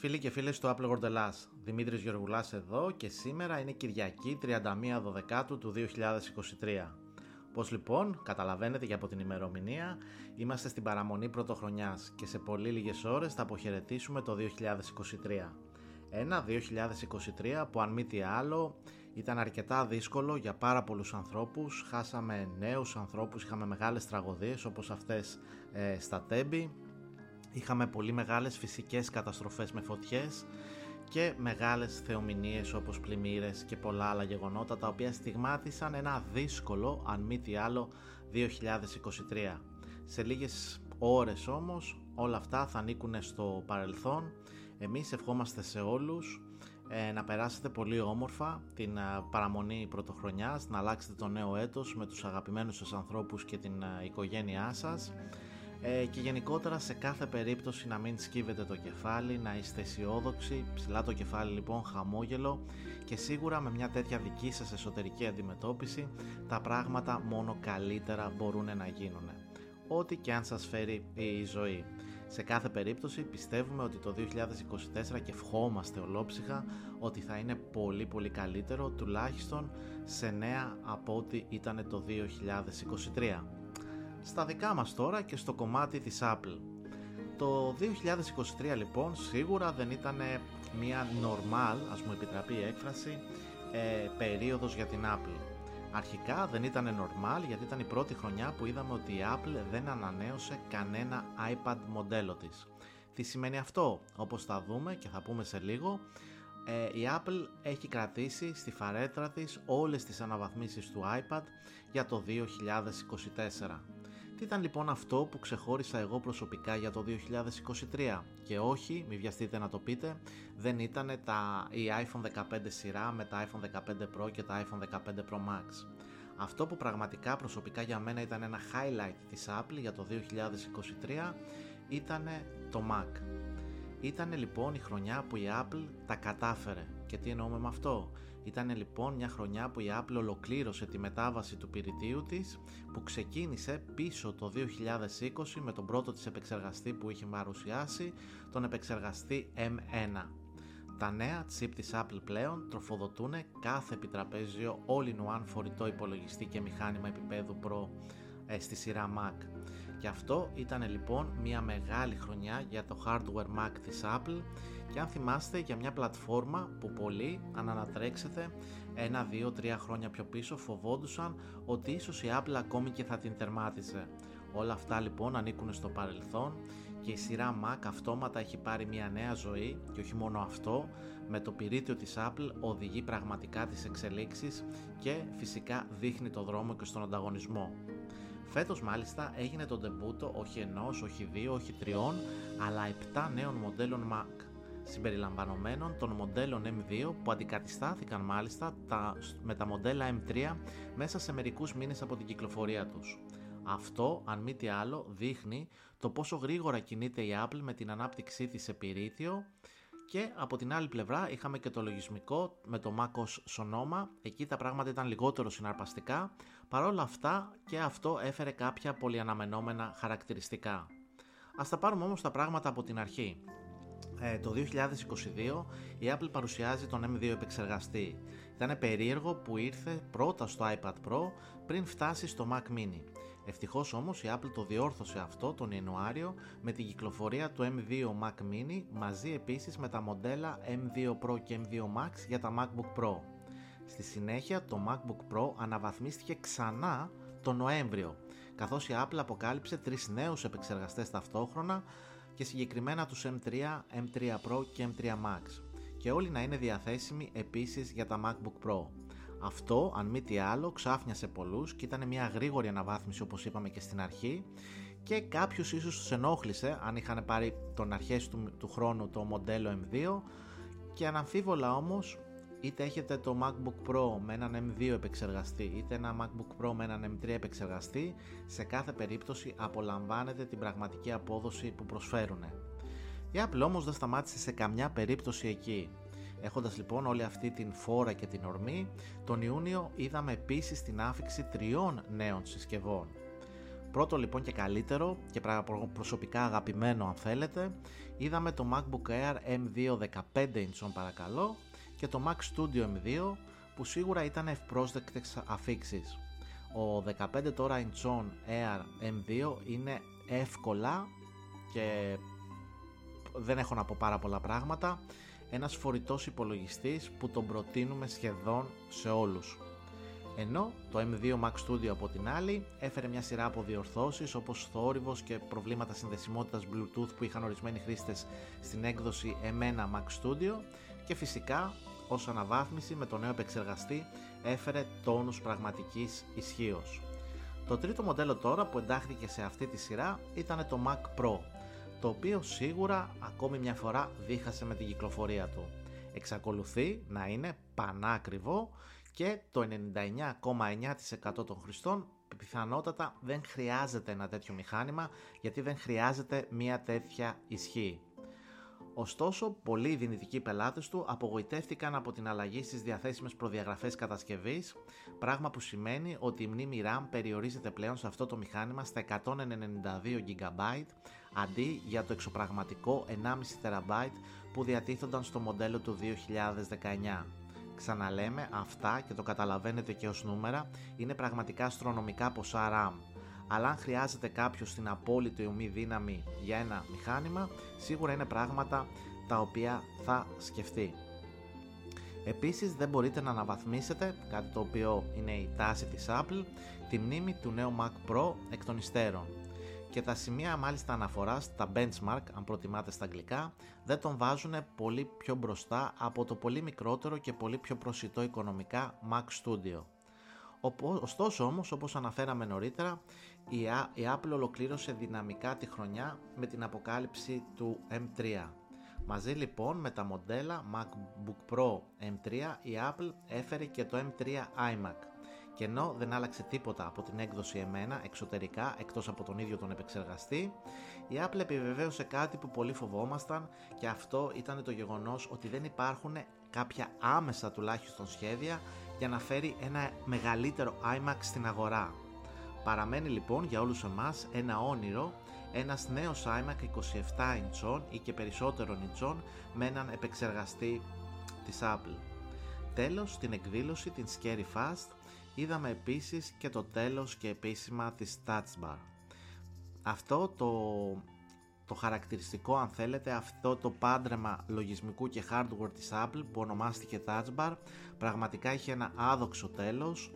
σας φίλοι και φίλες του Apple World Ελλάς. Δημήτρης Γεωργουλάς εδώ και σήμερα είναι Κυριακή 31 Δεκάτου του 2023. Πώς λοιπόν, καταλαβαίνετε και από την ημερομηνία, είμαστε στην παραμονή πρωτοχρονιάς και σε πολύ λίγες ώρες θα αποχαιρετήσουμε το 2023. Ένα 2023 που αν μη τι άλλο ήταν αρκετά δύσκολο για πάρα πολλούς ανθρώπους, χάσαμε νέους ανθρώπους, είχαμε μεγάλες τραγωδίες όπως αυτές ε, στα Τέμπη, είχαμε πολύ μεγάλες φυσικές καταστροφές με φωτιές και μεγάλες θεομηνίες όπως πλημμύρες και πολλά άλλα γεγονότα τα οποία στιγμάτισαν ένα δύσκολο αν μη τι άλλο 2023. Σε λίγες ώρες όμως όλα αυτά θα ανήκουν στο παρελθόν. Εμείς ευχόμαστε σε όλους ε, να περάσετε πολύ όμορφα την ε, παραμονή πρωτοχρονιάς, να αλλάξετε το νέο έτος με τους αγαπημένους σας ανθρώπους και την ε, οικογένειά σας ε, και γενικότερα σε κάθε περίπτωση να μην σκύβετε το κεφάλι, να είστε αισιόδοξοι, ψηλά το κεφάλι λοιπόν, χαμόγελο και σίγουρα με μια τέτοια δική σας εσωτερική αντιμετώπιση τα πράγματα μόνο καλύτερα μπορούν να γίνουν. Ό,τι και αν σας φέρει η ζωή. Σε κάθε περίπτωση πιστεύουμε ότι το 2024 και ευχόμαστε ολόψυχα ότι θα είναι πολύ πολύ καλύτερο τουλάχιστον σε νέα από ό,τι ήταν το 2023 στα δικά μας τώρα και στο κομμάτι της Apple. Το 2023 λοιπόν σίγουρα δεν ήταν μια normal, ας μου επιτραπεί η έκφραση, ε, περίοδος για την Apple. Αρχικά δεν ήταν normal γιατί ήταν η πρώτη χρονιά που είδαμε ότι η Apple δεν ανανέωσε κανένα iPad μοντέλο της. Τι σημαίνει αυτό, όπως θα δούμε και θα πούμε σε λίγο, ε, η Apple έχει κρατήσει στη φαρέτρα της όλες τις αναβαθμίσεις του iPad για το 2024. Τι ήταν λοιπόν αυτό που ξεχώρισα εγώ προσωπικά για το 2023 και όχι, μη βιαστείτε να το πείτε, δεν ήταν τα, η iPhone 15 σειρά με τα iPhone 15 Pro και τα iPhone 15 Pro Max. Αυτό που πραγματικά προσωπικά για μένα ήταν ένα highlight της Apple για το 2023 ήταν το Mac. Ήταν λοιπόν η χρονιά που η Apple τα κατάφερε. Και τι εννοούμε με αυτό; Ήταν λοιπόν μια χρονιά που η Apple ολοκλήρωσε τη μετάβαση του πυρητίου της που ξεκίνησε πίσω το 2020 με τον πρώτο της επεξεργαστή που είχε παρουσιάσει, τον επεξεργαστή M1. Τα νέα chip της Apple πλέον τροφοδοτούν κάθε επιτραπέζιο all-in-one φορητό υπολογιστή και μηχάνημα επίπεδου Pro ε, στη σειρά Mac. Και αυτό ήταν λοιπόν μια μεγάλη χρονιά για το hardware Mac της Apple και αν θυμάστε για μια πλατφόρμα που πολλοί αν ανατρέξετε ένα, δύο, τρία χρόνια πιο πίσω φοβόντουσαν ότι ίσως η Apple ακόμη και θα την τερμάτιζε. Όλα αυτά λοιπόν ανήκουν στο παρελθόν και η σειρά Mac αυτόματα έχει πάρει μια νέα ζωή και όχι μόνο αυτό, με το πυρίτιο της Apple οδηγεί πραγματικά τις εξελίξεις και φυσικά δείχνει το δρόμο και στον ανταγωνισμό. Φέτος μάλιστα έγινε το ντεμπούτο όχι ενός, όχι δύο, όχι τριών, αλλά επτά νέων μοντέλων Mac συμπεριλαμβανομένων των μοντέλων M2 που αντικατιστάθηκαν μάλιστα τα, με τα μοντέλα M3 μέσα σε μερικούς μήνες από την κυκλοφορία τους. Αυτό, αν μη τι άλλο, δείχνει το πόσο γρήγορα κινείται η Apple με την ανάπτυξή της σε πυρίτιο και από την άλλη πλευρά είχαμε και το λογισμικό με το MacOS Sonoma, εκεί τα πράγματα ήταν λιγότερο συναρπαστικά, παρόλα αυτά και αυτό έφερε κάποια πολυαναμενόμενα χαρακτηριστικά. Ας τα πάρουμε όμως τα πράγματα από την αρχή. Ε, το 2022 η Apple παρουσιάζει τον M2 επεξεργαστή. Ήταν περίεργο που ήρθε πρώτα στο iPad Pro πριν φτάσει στο Mac Mini. Ευτυχώς όμως η Apple το διόρθωσε αυτό τον Ιανουάριο με την κυκλοφορία του M2 Mac Mini μαζί επίσης με τα μοντέλα M2 Pro και M2 Max για τα MacBook Pro. Στη συνέχεια το MacBook Pro αναβαθμίστηκε ξανά τον Νοέμβριο καθώς η Apple αποκάλυψε τρεις νέους επεξεργαστές ταυτόχρονα και συγκεκριμένα τους M3, M3 Pro και M3 Max και όλοι να είναι διαθέσιμοι επίσης για τα MacBook Pro. Αυτό, αν μη τι άλλο, ξάφνιασε πολλούς και ήταν μια γρήγορη αναβάθμιση όπως είπαμε και στην αρχή και κάποιους ίσως τους ενόχλησε αν είχαν πάρει τον αρχές του, του χρόνου το μοντέλο M2 και αναμφίβολα όμως είτε έχετε το MacBook Pro με έναν M2 επεξεργαστή είτε ένα MacBook Pro με έναν M3 επεξεργαστή σε κάθε περίπτωση απολαμβάνετε την πραγματική απόδοση που προσφέρουν. Η Apple όμως δεν σταμάτησε σε καμιά περίπτωση εκεί. Έχοντας λοιπόν όλη αυτή την φόρα και την ορμή, τον Ιούνιο είδαμε επίσης την άφηξη τριών νέων συσκευών. Πρώτο λοιπόν και καλύτερο και προσωπικά αγαπημένο αν θέλετε είδαμε το MacBook Air M2 15 inch παρακαλώ και το Mac Studio M2 που σίγουρα ήταν ευπρόσδεκτες αφήξεις. Ο 15 τώρα inch Air M2 είναι εύκολα και δεν έχω να πω πάρα πολλά πράγματα ένας φορητός υπολογιστής που τον προτείνουμε σχεδόν σε όλους. Ενώ το M2 Mac Studio από την άλλη έφερε μια σειρά από διορθώσεις όπως θόρυβος και προβλήματα συνδεσιμότητας Bluetooth που είχαν ορισμένοι χρήστες στην έκδοση M1 Mac Studio και φυσικά ως αναβάθμιση με το νέο επεξεργαστή έφερε τόνους πραγματικής ισχύως. Το τρίτο μοντέλο τώρα που εντάχθηκε σε αυτή τη σειρά ήταν το Mac Pro, το οποίο σίγουρα ακόμη μια φορά δίχασε με την κυκλοφορία του. Εξακολουθεί να είναι πανάκριβο και το 99,9% των χρηστών πιθανότατα δεν χρειάζεται ένα τέτοιο μηχάνημα γιατί δεν χρειάζεται μια τέτοια ισχύ. Ωστόσο, πολλοί δυνητικοί πελάτες του απογοητεύτηκαν από την αλλαγή στις διαθέσιμες προδιαγραφές κατασκευής, πράγμα που σημαίνει ότι η μνήμη RAM περιορίζεται πλέον σε αυτό το μηχάνημα στα 192 GB αντί για το εξωπραγματικό 1,5 TB που διατίθονταν στο μοντέλο του 2019. Ξαναλέμε, αυτά και το καταλαβαίνετε και ως νούμερα, είναι πραγματικά αστρονομικά ποσά RAM. Αλλά αν χρειάζεται κάποιος την απόλυτη ομή δύναμη για ένα μηχάνημα, σίγουρα είναι πράγματα τα οποία θα σκεφτεί. Επίσης δεν μπορείτε να αναβαθμίσετε, κάτι το οποίο είναι η τάση της Apple, τη μνήμη του νέου Mac Pro εκ των υστέρων και τα σημεία μάλιστα αναφοράς, τα benchmark αν προτιμάτε στα αγγλικά, δεν τον βάζουν πολύ πιο μπροστά από το πολύ μικρότερο και πολύ πιο προσιτό οικονομικά Mac Studio. Ωστόσο όμως όπως αναφέραμε νωρίτερα η Apple ολοκλήρωσε δυναμικά τη χρονιά με την αποκάλυψη του M3. Μαζί λοιπόν με τα μοντέλα MacBook Pro M3 η Apple έφερε και το M3 iMac και ενώ δεν άλλαξε τίποτα από την έκδοση εμένα εξωτερικά εκτός από τον ίδιο τον επεξεργαστή, η Apple επιβεβαίωσε κάτι που πολύ φοβόμασταν και αυτό ήταν το γεγονός ότι δεν υπάρχουν κάποια άμεσα τουλάχιστον σχέδια για να φέρει ένα μεγαλύτερο iMac στην αγορά. Παραμένει λοιπόν για όλους εμάς ένα όνειρο ένας νέος iMac 27 ιντσών ή και περισσότερων ιντσών με έναν επεξεργαστή της Apple. Τέλος, την εκδήλωση, την Scary Fast, είδαμε επίσης και το τέλος και επίσημα της Touch Bar. Αυτό το, το χαρακτηριστικό αν θέλετε, αυτό το πάντρεμα λογισμικού και hardware της Apple που ονομάστηκε Touch Bar πραγματικά είχε ένα άδοξο τέλος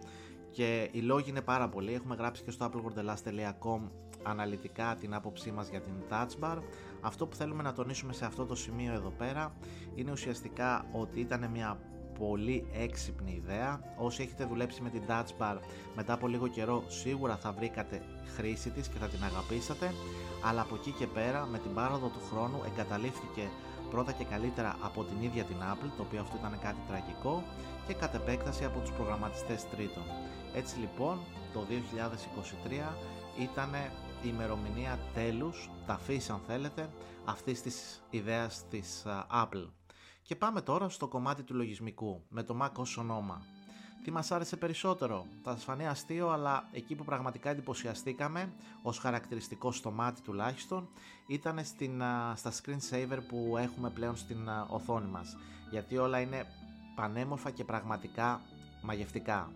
και οι λόγοι είναι πάρα πολλοί. Έχουμε γράψει και στο applewordelast.com αναλυτικά την άποψή μας για την Touch Bar. Αυτό που θέλουμε να τονίσουμε σε αυτό το σημείο εδώ πέρα είναι ουσιαστικά ότι ήταν μια πολύ έξυπνη ιδέα. Όσοι έχετε δουλέψει με την Touch Bar μετά από λίγο καιρό σίγουρα θα βρήκατε χρήση της και θα την αγαπήσατε αλλά από εκεί και πέρα με την πάροδο του χρόνου εγκαταλείφθηκε πρώτα και καλύτερα από την ίδια την Apple το οποίο αυτό ήταν κάτι τραγικό και κατ' επέκταση από τους προγραμματιστές τρίτων. Έτσι λοιπόν το 2023 ήταν η ημερομηνία τέλους, ταφής αν θέλετε, αυτής της ιδέας της Apple. Και πάμε τώρα στο κομμάτι του λογισμικού, με το Mac ως ονόμα. Τι μας άρεσε περισσότερο, θα σας φανεί αστείο, αλλά εκεί που πραγματικά εντυπωσιαστήκαμε, ως χαρακτηριστικό στο μάτι τουλάχιστον, ήταν στην, στα screensaver που έχουμε πλέον στην οθόνη μας. Γιατί όλα είναι πανέμορφα και πραγματικά μαγευτικά.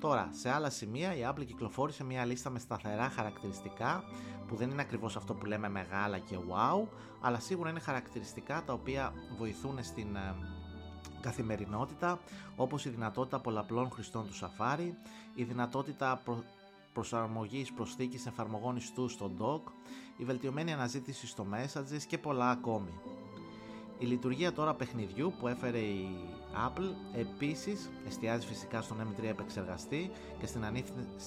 Τώρα, σε άλλα σημεία η Apple κυκλοφόρησε μια λίστα με σταθερά χαρακτηριστικά που δεν είναι ακριβώς αυτό που λέμε μεγάλα και wow, αλλά σίγουρα είναι χαρακτηριστικά τα οποία βοηθούν στην ε, καθημερινότητα, όπως η δυνατότητα πολλαπλών χρηστών του Safari, η δυνατότητα προ... προσαρμογής προσθήκης εφαρμογών ιστού στο dock, η βελτιωμένη αναζήτηση στο Messages και πολλά ακόμη. Η λειτουργία τώρα παιχνιδιού που έφερε η Apple επίσης εστιάζει φυσικά στον M3 επεξεργαστή και στην,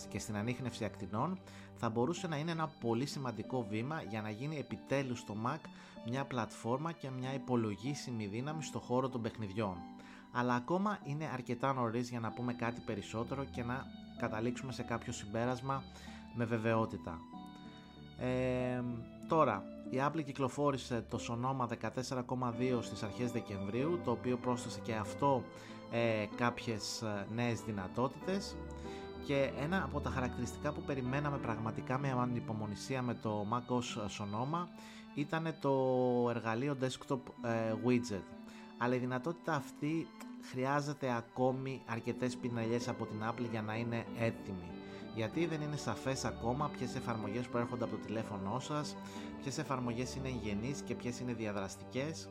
και στην ανείχνευση ακτινών θα μπορούσε να είναι ένα πολύ σημαντικό βήμα για να γίνει επιτέλους στο Mac μια πλατφόρμα και μια υπολογίσιμη δύναμη στο χώρο των παιχνιδιών. Αλλά ακόμα είναι αρκετά νωρίς για να πούμε κάτι περισσότερο και να καταλήξουμε σε κάποιο συμπέρασμα με βεβαιότητα. Ε, τώρα, η Apple κυκλοφόρησε το Sonoma 14,2 στις αρχές Δεκεμβρίου, το οποίο πρόσθεσε και αυτό ε, κάποιες ε, νέες δυνατότητες. και ένα από τα χαρακτηριστικά που περιμέναμε πραγματικά με ανυπομονησία με το MacOS Sonoma ήταν το εργαλείο desktop ε, widget αλλά η δυνατότητα αυτή χρειάζεται ακόμη αρκετές πινελιές από την Apple για να είναι έτοιμη γιατί δεν είναι σαφές ακόμα ποιες εφαρμογές προέρχονται από το τηλέφωνό σας, ποιες εφαρμογές είναι γενείς και ποιες είναι διαδραστικές,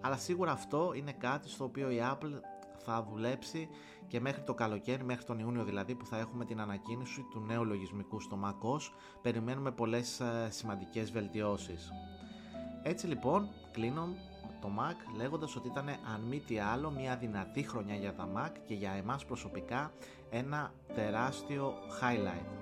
αλλά σίγουρα αυτό είναι κάτι στο οποίο η Apple θα δουλέψει και μέχρι το καλοκαίρι, μέχρι τον Ιούνιο δηλαδή που θα έχουμε την ανακοίνωση του νέου λογισμικού στο macOS, περιμένουμε πολλές ε, σημαντικές βελτιώσεις. Έτσι λοιπόν κλείνω το Mac λέγοντας ότι ήταν αν μη τι άλλο μια δυνατή χρονιά για τα Mac και για εμάς προσωπικά ένα τεράστιο highlight.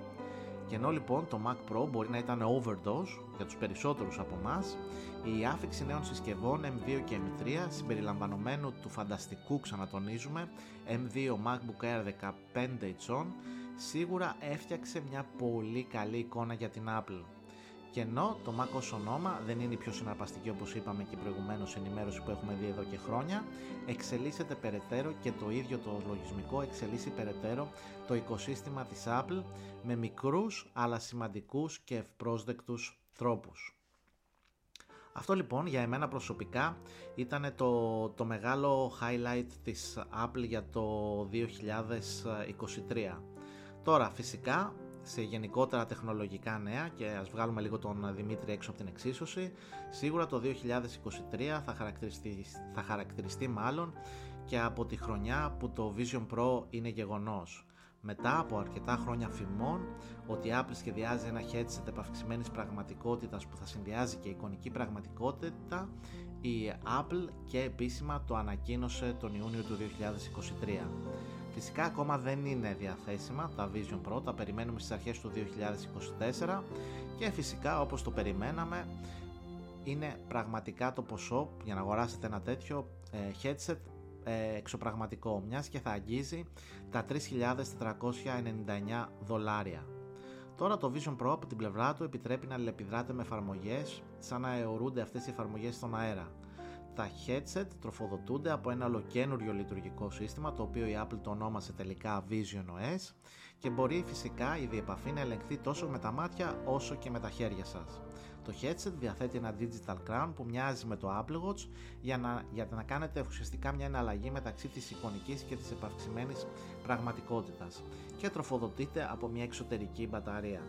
Και ενώ λοιπόν το Mac Pro μπορεί να ήταν overdose για τους περισσότερους από εμάς, η άφηξη νέων συσκευών M2 και M3 συμπεριλαμβανομένου του φανταστικού ξανατονίζουμε M2 MacBook Air 15 inch σίγουρα έφτιαξε μια πολύ καλή εικόνα για την Apple. Και ενώ το Mac ως ονόμα δεν είναι η πιο συναρπαστική όπως είπαμε και προηγουμένως ενημέρωση που έχουμε δει εδώ και χρόνια, εξελίσσεται περαιτέρω και το ίδιο το λογισμικό εξελίσσει περαιτέρω το οικοσύστημα της Apple με μικρούς αλλά σημαντικούς και ευπρόσδεκτους τρόπους. Αυτό λοιπόν για εμένα προσωπικά ήταν το, το μεγάλο highlight της Apple για το 2023. Τώρα φυσικά σε γενικότερα τεχνολογικά νέα και ας βγάλουμε λίγο τον Δημήτρη έξω από την εξίσωση. Σίγουρα το 2023 θα χαρακτηριστεί, θα χαρακτηριστεί μάλλον και από τη χρονιά που το Vision Pro είναι γεγονός. Μετά από αρκετά χρόνια φημών ότι η Apple σχεδιάζει ένα headset επαυξημένης πραγματικότητας που θα συνδυάζει και εικονική πραγματικότητα η Apple και επίσημα το ανακοίνωσε τον Ιούνιο του 2023 Φυσικά ακόμα δεν είναι διαθέσιμα τα Vision Pro, τα περιμένουμε στις αρχές του 2024 και φυσικά όπως το περιμέναμε είναι πραγματικά το ποσό για να αγοράσετε ένα τέτοιο ε, headset ε, εξωπραγματικό μιας και θα αγγίζει τα 3.499 δολάρια. Τώρα το Vision Pro από την πλευρά του επιτρέπει να αλληλεπιδράτε με εφαρμογές σαν να αιωρούνται αυτές οι εφαρμογές στον αέρα τα headset τροφοδοτούνται από ένα ολοκένουργιο λειτουργικό σύστημα το οποίο η Apple το ονόμασε τελικά Vision OS και μπορεί φυσικά η διεπαφή να ελεγχθεί τόσο με τα μάτια όσο και με τα χέρια σας. Το headset διαθέτει ένα digital crown που μοιάζει με το Apple Watch για να, για να κάνετε ουσιαστικά μια εναλλαγή μεταξύ της εικονικής και της επαυξημένης πραγματικότητας και τροφοδοτείται από μια εξωτερική μπαταρία.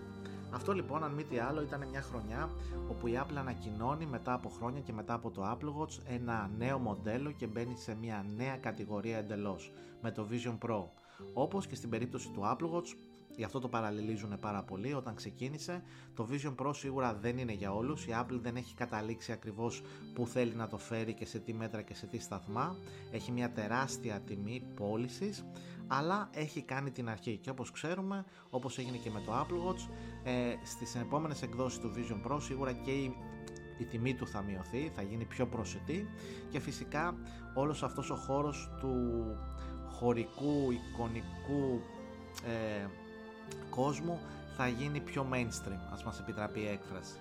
Αυτό λοιπόν, αν μη τι άλλο, ήταν μια χρονιά όπου η Apple ανακοινώνει μετά από χρόνια και μετά από το Apple Watch ένα νέο μοντέλο και μπαίνει σε μια νέα κατηγορία εντελώς με το Vision Pro. Όπως και στην περίπτωση του Apple Watch γι' αυτό το παραλληλίζουν πάρα πολύ όταν ξεκίνησε. Το Vision Pro σίγουρα δεν είναι για όλους, η Apple δεν έχει καταλήξει ακριβώς που θέλει να το φέρει και σε τι μέτρα και σε τι σταθμά. Έχει μια τεράστια τιμή πώλησης, αλλά έχει κάνει την αρχή και όπως ξέρουμε, όπως έγινε και με το Apple Watch, ε, στις επόμενες εκδόσεις του Vision Pro σίγουρα και η η τιμή του θα μειωθεί, θα γίνει πιο προσιτή και φυσικά όλος αυτός ο χώρος του χωρικού, εικονικού ε, κόσμου θα γίνει πιο mainstream, ας μας επιτραπεί η έκφραση.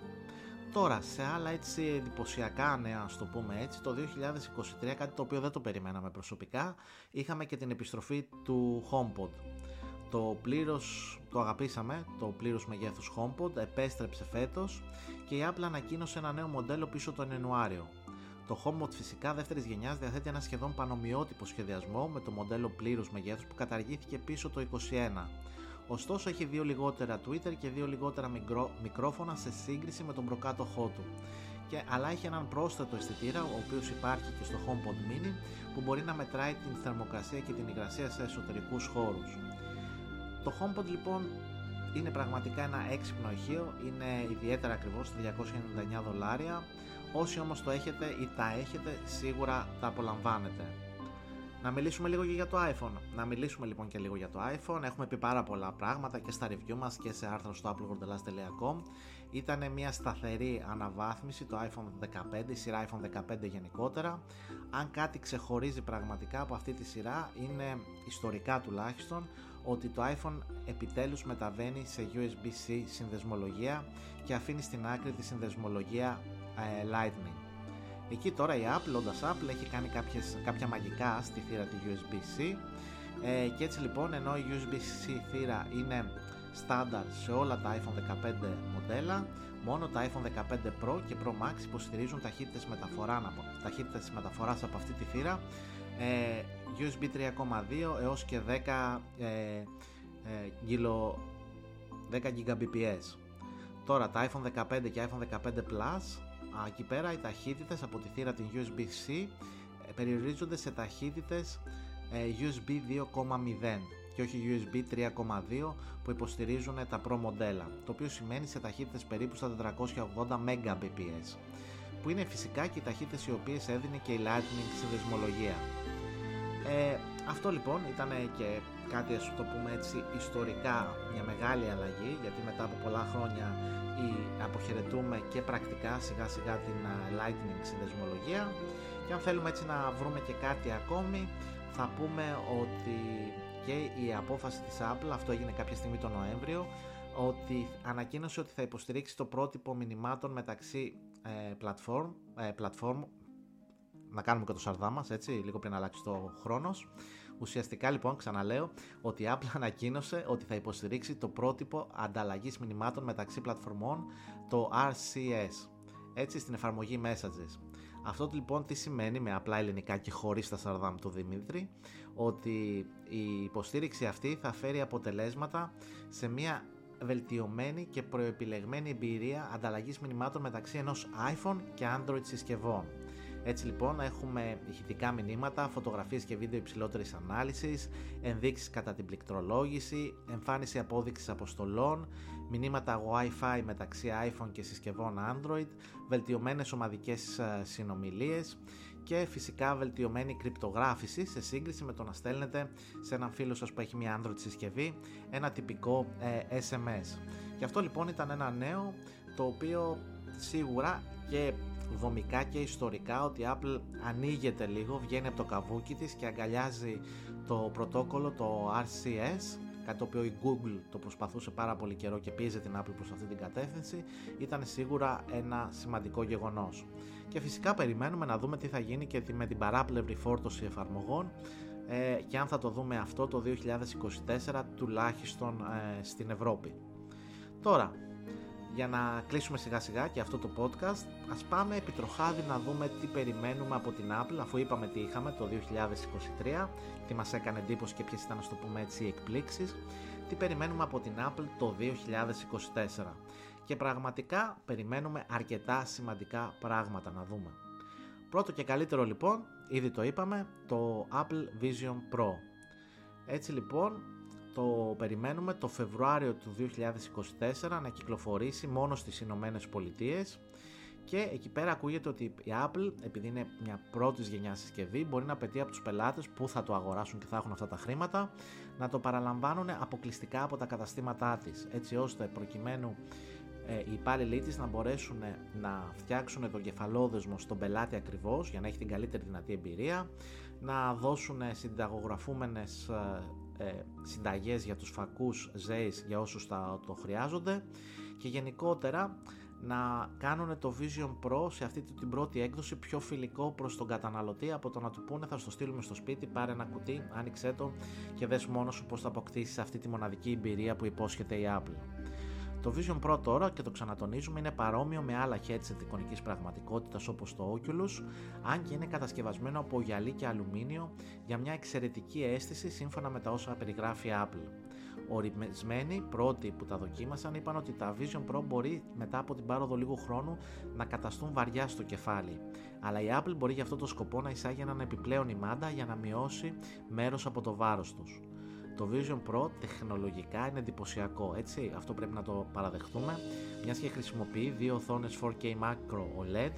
Τώρα, σε άλλα έτσι εντυπωσιακά νέα, ας το πούμε έτσι, το 2023, κάτι το οποίο δεν το περιμέναμε προσωπικά, είχαμε και την επιστροφή του HomePod. Το πλήρως, το αγαπήσαμε, το πλήρως μεγέθους HomePod επέστρεψε φέτος και η Apple ανακοίνωσε ένα νέο μοντέλο πίσω τον Ιανουάριο. Το HomePod φυσικά δεύτερης γενιάς διαθέτει ένα σχεδόν πανομοιότυπο σχεδιασμό με το μοντέλο πλήρους μεγέθους που καταργήθηκε πίσω το 2021. Ωστόσο έχει δύο λιγότερα Twitter και δύο λιγότερα μικρό, μικρόφωνα σε σύγκριση με τον προκάτοχό του. Και, αλλά έχει έναν πρόσθετο αισθητήρα, ο οποίος υπάρχει και στο HomePod Mini, που μπορεί να μετράει την θερμοκρασία και την υγρασία σε εσωτερικούς χώρους. Το HomePod λοιπόν είναι πραγματικά ένα έξυπνο ηχείο, είναι ιδιαίτερα ακριβώς, 299 δολάρια. Όσοι όμως το έχετε ή τα έχετε, σίγουρα τα απολαμβάνετε. Να μιλήσουμε λίγο και για το iPhone. Να μιλήσουμε λοιπόν και λίγο για το iPhone. Έχουμε πει πάρα πολλά πράγματα και στα review μας και σε άρθρα στο appleworld.com. Ήταν μια σταθερή αναβάθμιση το iPhone 15, η σειρά iPhone 15 γενικότερα. Αν κάτι ξεχωρίζει πραγματικά από αυτή τη σειρά είναι ιστορικά τουλάχιστον ότι το iPhone επιτέλους μεταβαίνει σε USB-C συνδεσμολογία και αφήνει στην άκρη τη συνδεσμολογία ε, Lightning. Εκεί τώρα η Apple, όντας Apple, έχει κάνει κάποιες, κάποια μαγικά στη θύρα τη USB-C Ε, και έτσι λοιπόν ενώ η USB-C θύρα είναι στάνταρ σε όλα τα iPhone 15 μοντέλα, μόνο τα iPhone 15 Pro και Pro Max υποστηρίζουν ταχύτητες, μεταφορά, ταχύτητες μεταφοράς από αυτή τη θύρα ε, USB 3.2 έως και 10, ε, ε, 10 Gbps. Τώρα τα iPhone 15 και iPhone 15 Plus, εκεί πέρα οι ταχύτητες από τη θύρα την USB-C ες, περιορίζονται σε ταχύτητες ε, USB 2.0 και όχι USB 3.2 που υποστηρίζουν τα Pro μοντέλα, το οποίο σημαίνει σε ταχύτητες περίπου στα 480 Mbps, που είναι φυσικά και οι ταχύτητες οι οποίες έδινε και η Lightning συνδεσμολογία. Ε, αυτό λοιπόν ήταν και κάτι ας το πούμε έτσι ιστορικά μια μεγάλη αλλαγή γιατί μετά από πολλά χρόνια η, αποχαιρετούμε και πρακτικά σιγά σιγά την Lightning συνδεσμολογία και αν θέλουμε έτσι να βρούμε και κάτι ακόμη θα πούμε ότι και η απόφαση της Apple, αυτό έγινε κάποια στιγμή τον Νοέμβριο, ότι ανακοίνωσε ότι θα υποστηρίξει το πρότυπο μηνυμάτων μεταξύ ε, platform, ε, platform να κάνουμε και το σαρδά μας, έτσι, λίγο πριν αλλάξει το χρόνος. Ουσιαστικά λοιπόν ξαναλέω ότι η Apple ανακοίνωσε ότι θα υποστηρίξει το πρότυπο ανταλλαγής μηνυμάτων μεταξύ πλατφορμών, το RCS, έτσι στην εφαρμογή Messages. Αυτό λοιπόν τι σημαίνει με απλά ελληνικά και χωρίς τα σαρδάμ του Δημήτρη, ότι η υποστήριξη αυτή θα φέρει αποτελέσματα σε μια βελτιωμένη και προεπιλεγμένη εμπειρία ανταλλαγής μηνυμάτων μεταξύ ενός iPhone και Android συσκευών. Έτσι λοιπόν έχουμε ηχητικά μηνύματα, φωτογραφίες και βίντεο υψηλότερης ανάλυσης, ενδείξεις κατά την πληκτρολόγηση, εμφάνιση απόδειξης αποστολών, μηνύματα Wi-Fi μεταξύ iPhone και συσκευών Android, βελτιωμένες ομαδικές ε, συνομιλίες και φυσικά βελτιωμένη κρυπτογράφηση σε σύγκριση με το να στέλνετε σε έναν φίλο σας που έχει μια Android συσκευή ένα τυπικό ε, SMS. Και αυτό λοιπόν ήταν ένα νέο το οποίο σίγουρα και δομικά και ιστορικά ότι η Apple ανοίγεται λίγο, βγαίνει από το καβούκι της και αγκαλιάζει το πρωτόκολλο, το RCS, κάτι το οποίο η Google το προσπαθούσε πάρα πολύ καιρό και πίεζε την Apple προς αυτή την κατεύθυνση, ήταν σίγουρα ένα σημαντικό γεγονός. Και φυσικά περιμένουμε να δούμε τι θα γίνει και με την παράπλευρη φόρτωση εφαρμογών ε, και αν θα το δούμε αυτό το 2024 τουλάχιστον ε, στην Ευρώπη. Τώρα, για να κλείσουμε σιγά σιγά και αυτό το podcast, ας πάμε επί τροχάδι να δούμε τι περιμένουμε από την Apple, αφού είπαμε τι είχαμε το 2023, τι μας έκανε εντύπωση και ποιες ήταν, να το πούμε έτσι, οι εκπλήξεις, τι περιμένουμε από την Apple το 2024. Και πραγματικά περιμένουμε αρκετά σημαντικά πράγματα να δούμε. Πρώτο και καλύτερο λοιπόν, ήδη το είπαμε, το Apple Vision Pro. Έτσι λοιπόν, το περιμένουμε το Φεβρουάριο του 2024 να κυκλοφορήσει μόνο στις Ηνωμένες Πολιτείες. Και εκεί πέρα ακούγεται ότι η Apple, επειδή είναι μια πρώτης γενιάς συσκευή, μπορεί να απαιτεί από τους πελάτες που θα το αγοράσουν και θα έχουν αυτά τα χρήματα να το παραλαμβάνουν αποκλειστικά από τα καταστήματά της. Έτσι ώστε προκειμένου ε, οι υπάλληλοι της να μπορέσουν να φτιάξουν τον κεφαλόδεσμο στον πελάτη ακριβώς για να έχει την καλύτερη δυνατή εμπειρία, να δώσουν συνταγογραφούμενες ε, ε, συνταγές για τους φακούς ΖΕΙΣ για όσους τα, το χρειάζονται και γενικότερα να κάνουν το Vision Pro σε αυτή την πρώτη έκδοση πιο φιλικό προς τον καταναλωτή από το να του πούνε θα στο στείλουμε στο σπίτι, πάρε ένα κουτί, άνοιξέ το και δες μόνος σου πώς θα αποκτήσεις αυτή τη μοναδική εμπειρία που υπόσχεται η Apple. Το Vision Pro τώρα, και το ξανατονίζουμε, είναι παρόμοιο με άλλα headset εικονικής πραγματικότητας όπως το Oculus, αν και είναι κατασκευασμένο από γυαλί και αλουμίνιο για μια εξαιρετική αίσθηση σύμφωνα με τα όσα περιγράφει η Apple. Ορισμένοι πρώτοι που τα δοκίμασαν είπαν ότι τα Vision Pro μπορεί μετά από την πάροδο λίγου χρόνου να καταστούν βαριά στο κεφάλι. Αλλά η Apple μπορεί για αυτό το σκοπό να εισάγει έναν επιπλέον ημάντα για να μειώσει μέρος από το βάρος τους. Το Vision Pro τεχνολογικά είναι εντυπωσιακό, έτσι, αυτό πρέπει να το παραδεχτούμε, μιας και χρησιμοποιεί δύο οθόνες 4K Macro OLED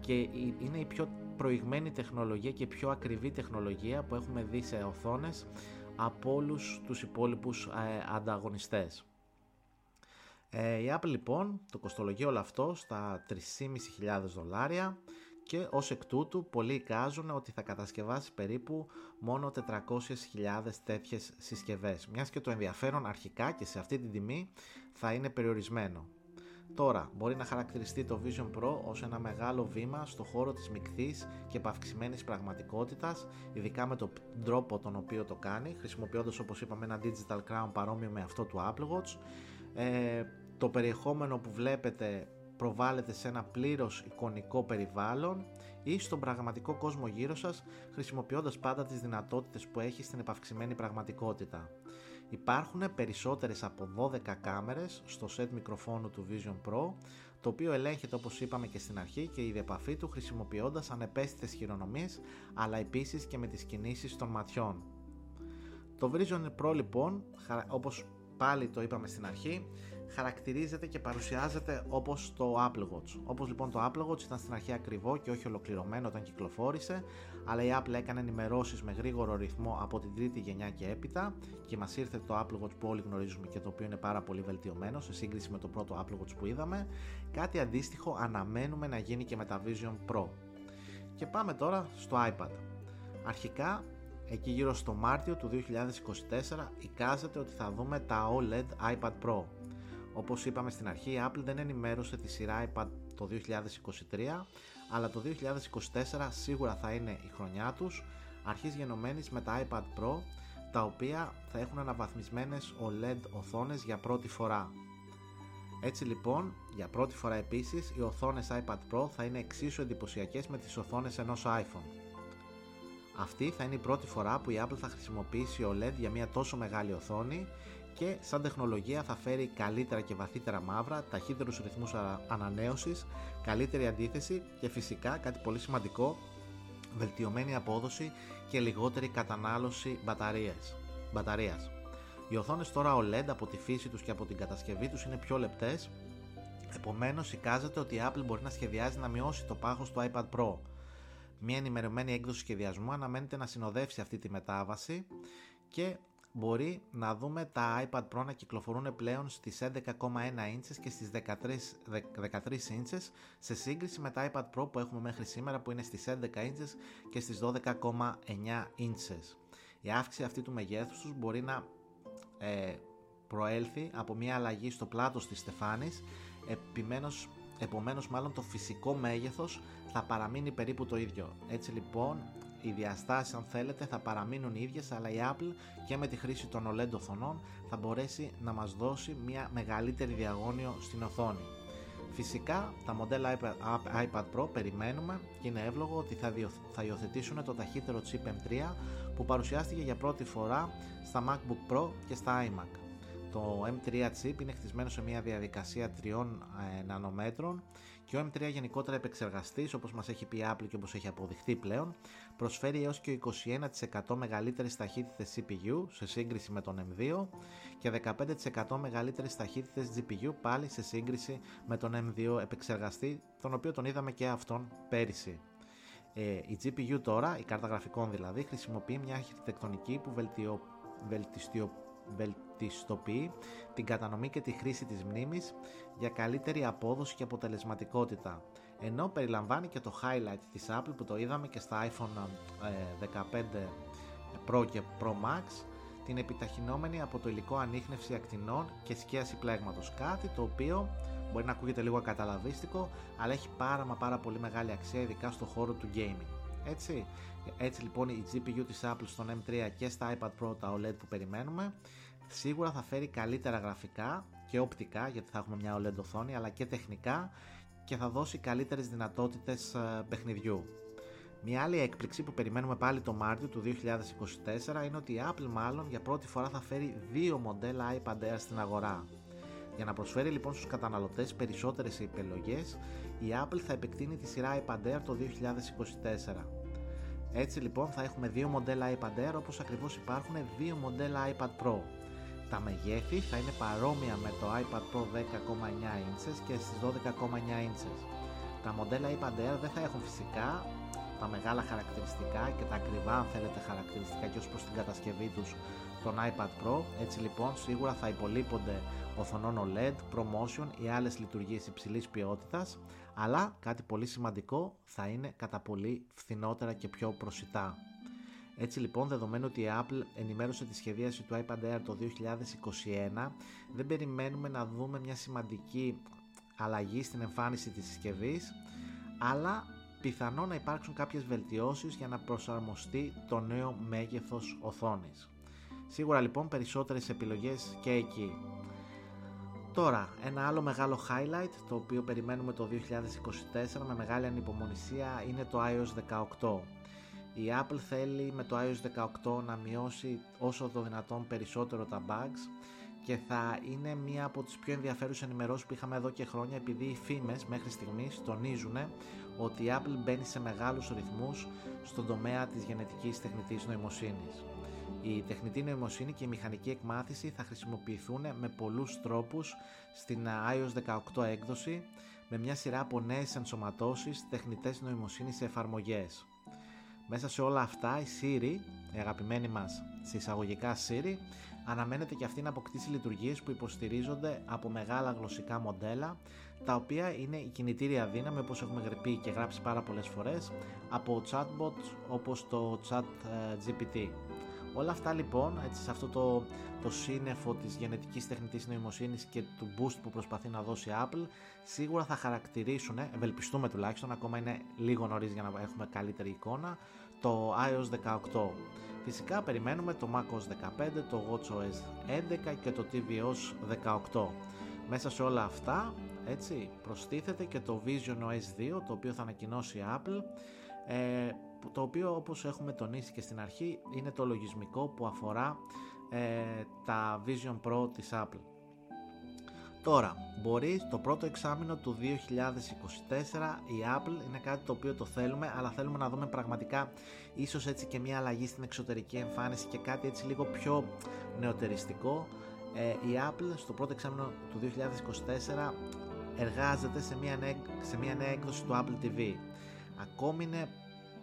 και είναι η πιο προηγμένη τεχνολογία και πιο ακριβή τεχνολογία που έχουμε δει σε οθόνες από όλους τους υπόλοιπους ε, ανταγωνιστές. Ε, η Apple λοιπόν το κοστολογεί όλο αυτό στα 3.500 δολάρια και ως εκ τούτου πολλοί εικάζουν ότι θα κατασκευάσει περίπου μόνο 400.000 τέτοιες συσκευές, μιας και το ενδιαφέρον αρχικά και σε αυτή την τιμή θα είναι περιορισμένο. Τώρα, μπορεί να χαρακτηριστεί το Vision Pro ως ένα μεγάλο βήμα στο χώρο της μικτής και επαυξημένης πραγματικότητας, ειδικά με τον τρόπο τον οποίο το κάνει, χρησιμοποιώντας όπως είπαμε ένα Digital Crown παρόμοιο με αυτό του Apple Watch. Ε, το περιεχόμενο που βλέπετε προβάλλεται σε ένα πλήρως εικονικό περιβάλλον ή στον πραγματικό κόσμο γύρω σας χρησιμοποιώντας πάντα τις δυνατότητες που έχει στην επαυξημένη πραγματικότητα. Υπάρχουν περισσότερες από 12 κάμερες στο set μικροφόνου του Vision Pro το οποίο ελέγχεται όπως είπαμε και στην αρχή και η διεπαφή του χρησιμοποιώντας ανεπαίσθητες χειρονομίες αλλά επίσης και με τις κινήσεις των ματιών. Το Vision Pro λοιπόν, όπως πάλι το είπαμε στην αρχή, χαρακτηρίζεται και παρουσιάζεται όπως το Apple Watch. Όπως λοιπόν το Apple Watch ήταν στην αρχή ακριβό και όχι ολοκληρωμένο όταν κυκλοφόρησε, αλλά η Apple έκανε ενημερώσεις με γρήγορο ρυθμό από την τρίτη γενιά και έπειτα και μας ήρθε το Apple Watch που όλοι γνωρίζουμε και το οποίο είναι πάρα πολύ βελτιωμένο σε σύγκριση με το πρώτο Apple Watch που είδαμε. Κάτι αντίστοιχο αναμένουμε να γίνει και με τα Vision Pro. Και πάμε τώρα στο iPad. Αρχικά εκεί γύρω στο Μάρτιο του 2024 εικάζεται ότι θα δούμε τα OLED iPad Pro όπως είπαμε στην αρχή, η Apple δεν ενημέρωσε τη σειρά iPad το 2023, αλλά το 2024 σίγουρα θα είναι η χρονιά τους, αρχής γενομένης με τα iPad Pro, τα οποία θα έχουν αναβαθμισμένες OLED οθόνες για πρώτη φορά. Έτσι λοιπόν, για πρώτη φορά επίσης, οι οθόνες iPad Pro θα είναι εξίσου εντυπωσιακές με τις οθόνες ενός iPhone. Αυτή θα είναι η πρώτη φορά που η Apple θα χρησιμοποιήσει OLED για μια τόσο μεγάλη οθόνη και σαν τεχνολογία θα φέρει καλύτερα και βαθύτερα μαύρα, ταχύτερους ρυθμούς ανανέωσης, καλύτερη αντίθεση και φυσικά κάτι πολύ σημαντικό, βελτιωμένη απόδοση και λιγότερη κατανάλωση μπαταρίας. μπαταρίας. Οι οθόνες τώρα OLED από τη φύση τους και από την κατασκευή τους είναι πιο λεπτές, επομένως εικάζεται ότι η Apple μπορεί να σχεδιάζει να μειώσει το πάχος του iPad Pro. Μια ενημερωμένη έκδοση σχεδιασμού αναμένεται να συνοδεύσει αυτή τη μετάβαση και μπορεί να δούμε τα iPad Pro να κυκλοφορούν πλέον στις 11,1 inches και στις 13, 13 inches σε σύγκριση με τα iPad Pro που έχουμε μέχρι σήμερα που είναι στις 11 inches και στις 12,9 inches. Η αύξηση αυτή του μεγέθους τους μπορεί να ε, προέλθει από μια αλλαγή στο πλάτος της στεφάνης επιμένως, επομένως μάλλον το φυσικό μέγεθος θα παραμείνει περίπου το ίδιο. Έτσι λοιπόν οι διαστάσεις αν θέλετε θα παραμείνουν οι ίδιες αλλά η Apple και με τη χρήση των OLED οθονών θα μπορέσει να μας δώσει μια μεγαλύτερη διαγώνιο στην οθόνη. Φυσικά τα μοντέλα iPad Pro περιμένουμε και είναι εύλογο ότι θα, θα υιοθετήσουν το ταχύτερο chip M3 που παρουσιάστηκε για πρώτη φορά στα MacBook Pro και στα iMac. Το M3 chip είναι χτισμένο σε μια διαδικασία 3 ε, νανομέτρων και ο M3 γενικότερα επεξεργαστής όπως μας έχει πει η Apple και όπως έχει αποδειχθεί πλέον προσφέρει έως και 21% μεγαλύτερες ταχύτητες CPU σε σύγκριση με τον M2 και 15% μεγαλύτερες ταχύτητες GPU πάλι σε σύγκριση με τον M2 επεξεργαστή τον οποίο τον είδαμε και αυτόν πέρυσι. Ε, η GPU τώρα, η κάρτα γραφικών δηλαδή, χρησιμοποιεί μια αρχιτεκτονική που βελτιω, βελτιστοποιεί την κατανομή και τη χρήση της μνήμης για καλύτερη απόδοση και αποτελεσματικότητα. Ενώ περιλαμβάνει και το highlight της Apple που το είδαμε και στα iPhone 15 ε, Pro και Pro Max την επιταχυνόμενη από το υλικό ανείχνευση ακτινών και σκίαση πλέγματος. Κάτι το οποίο μπορεί να ακούγεται λίγο ακαταλαβίστικο αλλά έχει πάρα μα πάρα πολύ μεγάλη αξία ειδικά στο χώρο του gaming. Έτσι, έτσι λοιπόν η GPU της Apple στον M3 και στα iPad Pro τα OLED που περιμένουμε σίγουρα θα φέρει καλύτερα γραφικά και οπτικά γιατί θα έχουμε μια OLED οθόνη αλλά και τεχνικά και θα δώσει καλύτερες δυνατότητες ε, παιχνιδιού. Μια άλλη έκπληξη που περιμένουμε πάλι το Μάρτιο του 2024 είναι ότι η Apple μάλλον για πρώτη φορά θα φέρει δύο μοντέλα iPad Air στην αγορά. Για να προσφέρει λοιπόν στους καταναλωτές περισσότερες επιλογές, η Apple θα επεκτείνει τη σειρά iPad Air το 2024. Έτσι λοιπόν θα έχουμε δύο μοντέλα iPad Air όπως ακριβώς υπάρχουν δύο μοντέλα iPad Pro. Τα μεγέθη θα είναι παρόμοια με το iPad Pro 10,9 inches και στις 12,9 inches. Τα μοντέλα iPad Air δεν θα έχουν φυσικά τα μεγάλα χαρακτηριστικά και τα ακριβά αν θέλετε χαρακτηριστικά και ως προς την κατασκευή τους των iPad Pro. Έτσι λοιπόν σίγουρα θα υπολείπονται οθονών OLED, ProMotion ή άλλες λειτουργίες υψηλής ποιότητας, αλλά κάτι πολύ σημαντικό θα είναι κατά πολύ φθηνότερα και πιο προσιτά. Έτσι λοιπόν, δεδομένου ότι η Apple ενημέρωσε τη σχεδίαση του iPad Air το 2021, δεν περιμένουμε να δούμε μια σημαντική αλλαγή στην εμφάνιση της συσκευής αλλά πιθανό να υπάρξουν κάποιες βελτιώσεις για να προσαρμοστεί το νέο μέγεθος οθόνης. Σίγουρα λοιπόν περισσότερες επιλογές και εκεί. Τώρα, ένα άλλο μεγάλο highlight το οποίο περιμένουμε το 2024 με μεγάλη ανυπομονησία είναι το iOS 18. Η Apple θέλει με το iOS 18 να μειώσει όσο το δυνατόν περισσότερο τα bugs και θα είναι μία από τις πιο ενδιαφέρουσες ενημερώσεις που είχαμε εδώ και χρόνια επειδή οι φήμες μέχρι στιγμής τονίζουν ότι η Apple μπαίνει σε μεγάλους ρυθμούς στον τομέα της γενετικής τεχνητής νοημοσύνης. Η τεχνητή νοημοσύνη και η μηχανική εκμάθηση θα χρησιμοποιηθούν με πολλούς τρόπους στην iOS 18 έκδοση με μια σειρά από νέες ενσωματώσεις τεχνητές νοημοσύνης σε εφαρμογές. Μέσα σε όλα αυτά η Siri, η αγαπημένη μας εισαγωγικά Siri, αναμένεται και αυτή να αποκτήσει λειτουργίες που υποστηρίζονται από μεγάλα γλωσσικά μοντέλα τα οποία είναι η κινητήρια δύναμη όπως έχουμε πει και γράψει πάρα πολλές φορές από chatbots όπως το chat ε, GPT. Όλα αυτά λοιπόν, έτσι σε αυτό το, το σύννεφο της γενετικής τεχνητής νοημοσύνης και του boost που προσπαθεί να δώσει Apple, σίγουρα θα χαρακτηρίσουν, ευελπιστούμε τουλάχιστον, ακόμα είναι λίγο νωρίς για να έχουμε καλύτερη εικόνα, το iOS 18. Φυσικά περιμένουμε το macOS 15, το watchOS 11 και το tvOS 18. Μέσα σε όλα αυτά, έτσι, προστίθεται και το Vision OS 2, το οποίο θα ανακοινώσει η Apple, ε, το οποίο όπως έχουμε τονίσει και στην αρχή είναι το λογισμικό που αφορά ε, τα Vision Pro της Apple. Τώρα, μπορεί το πρώτο εξάμεινο του 2024 η Apple είναι κάτι το οποίο το θέλουμε, αλλά θέλουμε να δούμε πραγματικά ίσως έτσι και μια αλλαγή στην εξωτερική εμφάνιση και κάτι έτσι λίγο πιο νεοτεριστικό. Ε, η Apple στο πρώτο εξάμεινο του 2024 εργάζεται σε μια, νέα, σε μια νέα έκδοση του Apple TV. Ακόμη είναι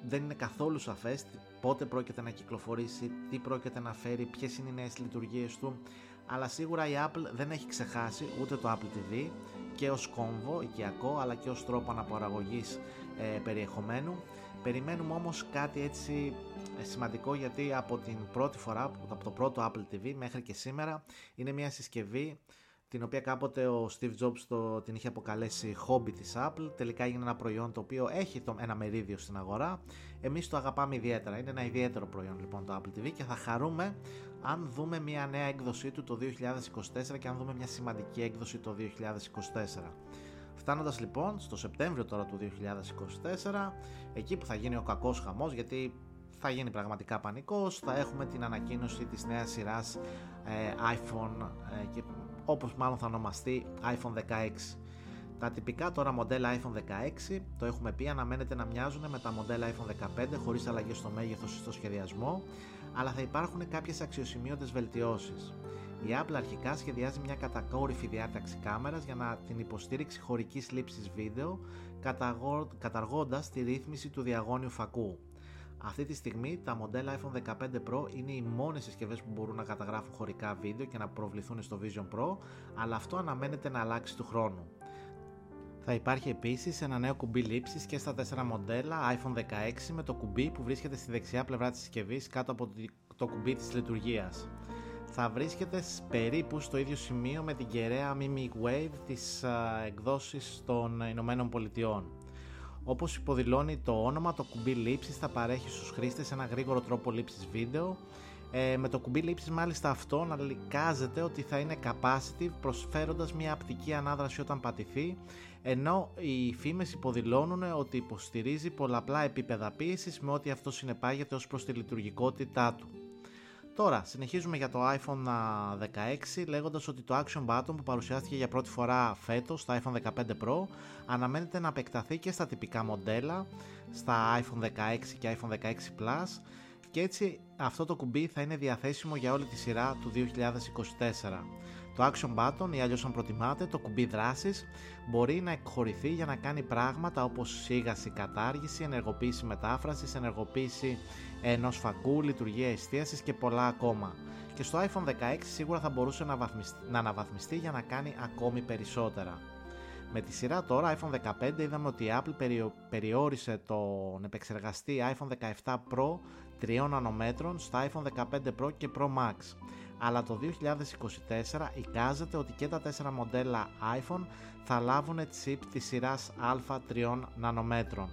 δεν είναι καθόλου σαφές πότε πρόκειται να κυκλοφορήσει, τι πρόκειται να φέρει, ποιες είναι οι νέες λειτουργίες του, αλλά σίγουρα η Apple δεν έχει ξεχάσει ούτε το Apple TV και ως κόμβο οικιακό αλλά και ως τρόπο αναπαραγωγής ε, περιεχομένου. Περιμένουμε όμως κάτι έτσι ε, σημαντικό γιατί από την πρώτη φορά, από το πρώτο Apple TV μέχρι και σήμερα είναι μια συσκευή την οποία κάποτε ο Steve Jobs το, την είχε αποκαλέσει hobby της Apple. Τελικά έγινε ένα προϊόν το οποίο έχει το, ένα μερίδιο στην αγορά. Εμείς το αγαπάμε ιδιαίτερα. Είναι ένα ιδιαίτερο προϊόν λοιπόν το Apple TV και θα χαρούμε αν δούμε μια νέα έκδοσή του το 2024 και αν δούμε μια σημαντική έκδοση το 2024. Φτάνοντας λοιπόν στο Σεπτέμβριο τώρα του 2024, εκεί που θα γίνει ο κακός χαμός γιατί θα γίνει πραγματικά πανικός, θα έχουμε την ανακοίνωση της νέας σειράς ε, iPhone ε, και όπως μάλλον θα ονομαστεί iPhone 16. Τα τυπικά τώρα μοντέλα iPhone 16, το έχουμε πει, αναμένεται να μοιάζουν με τα μοντέλα iPhone 15 χωρίς αλλαγές στο μέγεθος ή στο σχεδιασμό, αλλά θα υπάρχουν κάποιες αξιοσημείωτες βελτιώσεις. Η Apple αρχικά σχεδιάζει μια κατακόρυφη διάταξη κάμερας για να την υποστήριξη χωρικής λήψης βίντεο, καταργώντας τη ρύθμιση του διαγώνιου φακού. Αυτή τη στιγμή τα μοντέλα iPhone 15 Pro είναι οι μόνες συσκευές που μπορούν να καταγράφουν χωρικά βίντεο και να προβληθούν στο Vision Pro, αλλά αυτό αναμένεται να αλλάξει του χρόνου. Θα υπάρχει επίσης ένα νέο κουμπί λήψης και στα 4 μοντέλα iPhone 16 με το κουμπί που βρίσκεται στη δεξιά πλευρά της συσκευής κάτω από το κουμπί της λειτουργίας. Θα βρίσκεται περίπου στο ίδιο σημείο με την κεραία Mimic Wave της εκδόσης των Ηνωμένων Πολιτειών. Όπως υποδηλώνει το όνομα, το κουμπί λήψης θα παρέχει στους χρήστες ένα γρήγορο τρόπο λήψης βίντεο. Ε, με το κουμπί λήψης μάλιστα αυτό να λικάζεται ότι θα είναι capacitive προσφέροντας μια απτική ανάδραση όταν πατηθεί ενώ οι φήμες υποδηλώνουν ότι υποστηρίζει πολλαπλά επίπεδα πίεσης με ό,τι αυτό συνεπάγεται ως προς τη λειτουργικότητά του. Τώρα, συνεχίζουμε για το iPhone 16 λέγοντας ότι το Action Button που παρουσιάστηκε για πρώτη φορά φέτος στα iPhone 15 Pro αναμένεται να επεκταθεί και στα τυπικά μοντέλα, στα iPhone 16 και iPhone 16 Plus και έτσι αυτό το κουμπί θα είναι διαθέσιμο για όλη τη σειρά του 2024. Το Action Button ή αλλιώς αν προτιμάτε το κουμπί δράσης μπορεί να εκχωρηθεί για να κάνει πράγματα όπως σίγαση κατάργηση, ενεργοποίηση μετάφρασης, ενεργοποίηση ενός φακού, λειτουργία εστίασης και πολλά ακόμα. Και στο iPhone 16 σίγουρα θα μπορούσε να, να αναβαθμιστεί για να κάνει ακόμη περισσότερα. Με τη σειρά τώρα iPhone 15 είδαμε ότι η Apple περιόρισε τον επεξεργαστή iPhone 17 Pro 3 νανομέτρων στα iPhone 15 Pro και Pro Max. Αλλά το 2024 εικάζεται ότι και τα 4 μοντέλα iPhone θα λάβουν chip της σειράς Α3 νανομέτρων.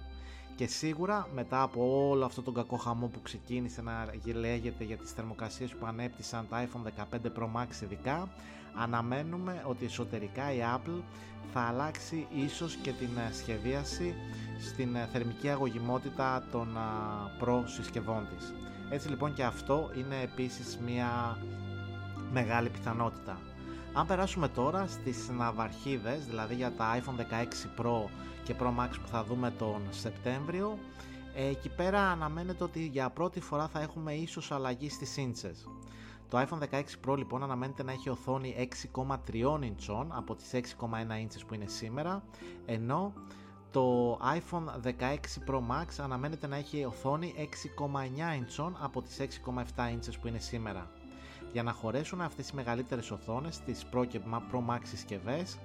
Και σίγουρα μετά από όλο αυτό τον κακό χαμό που ξεκίνησε να λέγεται για τις θερμοκρασίες που ανέπτυσαν τα iPhone 15 Pro Max ειδικά, αναμένουμε ότι εσωτερικά η Apple θα αλλάξει ίσως και την ε, σχεδίαση στην ε, θερμική αγωγημότητα των ε, Pro συσκευών της. Έτσι λοιπόν και αυτό είναι επίσης μια μεγάλη πιθανότητα. Αν περάσουμε τώρα στις ναυαρχίδες, δηλαδή για τα iPhone 16 Pro και Pro Max που θα δούμε τον Σεπτέμβριο, εκεί πέρα αναμένεται ότι για πρώτη φορά θα έχουμε ίσως αλλαγή στις ίντσες. Το iPhone 16 Pro λοιπόν αναμένεται να έχει οθόνη 6,3 ιντσών από τις 6,1 ίντσες που είναι σήμερα, ενώ το iPhone 16 Pro Max αναμένεται να έχει οθόνη 6,9 ιντσών από τις 6,7 ίντσες που είναι σήμερα. Για να χωρέσουν αυτές οι μεγαλύτερες οθόνες τις Pro και Pro Max συσκευές,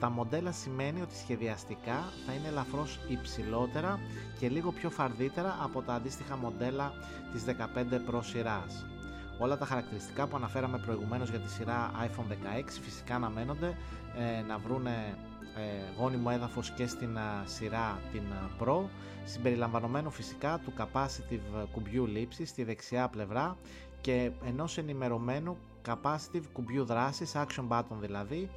τα μοντέλα σημαίνει ότι σχεδιαστικά θα είναι ελαφρώς υψηλότερα και λίγο πιο φαρδίτερα από τα αντίστοιχα μοντέλα της 15 Pro σειράς. Όλα τα χαρακτηριστικά που αναφέραμε προηγουμένως για τη σειρά iPhone 16 φυσικά αναμένονται ε, να βρουν ε, γόνιμο έδαφος και στην σειρά την Pro συμπεριλαμβανομένου φυσικά του capacitive κουμπιού λήψης στη δεξιά πλευρά και ενός ενημερωμένου capacitive κουμπιού δράσης, action button δηλαδή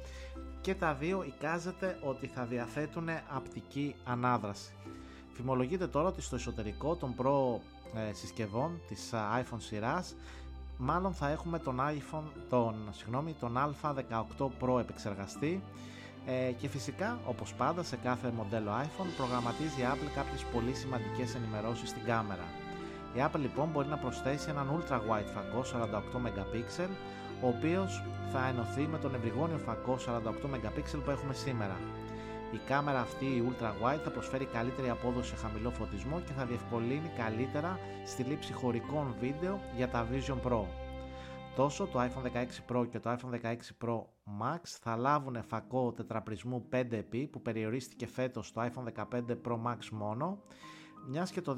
και τα δύο εικάζεται ότι θα διαθέτουν απτική ανάδραση. Φημολογείται τώρα ότι στο εσωτερικό των Pro ε, συσκευών της iPhone σειράς μάλλον θα έχουμε τον iPhone, τον, συγγνώμη, τον A18 Pro επεξεργαστή ε, και φυσικά όπως πάντα σε κάθε μοντέλο iPhone προγραμματίζει η Apple κάποιες πολύ σημαντικές ενημερώσεις στην κάμερα. Η Apple λοιπόν μπορεί να προσθέσει έναν ultra wide φακό 48 MP ο οποίος θα ενωθεί με τον ευρυγόνιο φακό 48 MP που έχουμε σήμερα. Η κάμερα αυτή η ultra wide θα προσφέρει καλύτερη απόδοση σε χαμηλό φωτισμό και θα διευκολύνει καλύτερα στη λήψη χωρικών βίντεο για τα Vision Pro. Τόσο το iPhone 16 Pro και το iPhone 16 Pro Max θα λάβουν φακό τετραπρισμού 5x που περιορίστηκε φέτος στο iPhone 15 Pro Max μόνο μιας και το